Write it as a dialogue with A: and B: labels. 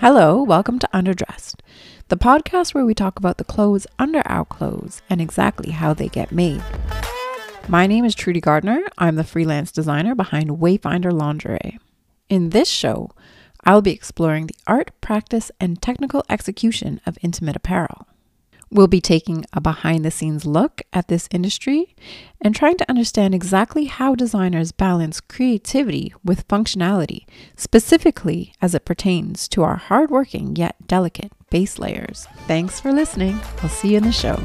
A: Hello, welcome to Underdressed, the podcast where we talk about the clothes under our clothes and exactly how they get made. My name is Trudy Gardner. I'm the freelance designer behind Wayfinder Lingerie. In this show, I'll be exploring the art, practice, and technical execution of intimate apparel. We'll be taking a behind the scenes look at this industry and trying to understand exactly how designers balance creativity with functionality, specifically as it pertains to our hardworking yet delicate base layers. Thanks for listening. I'll see you in the show.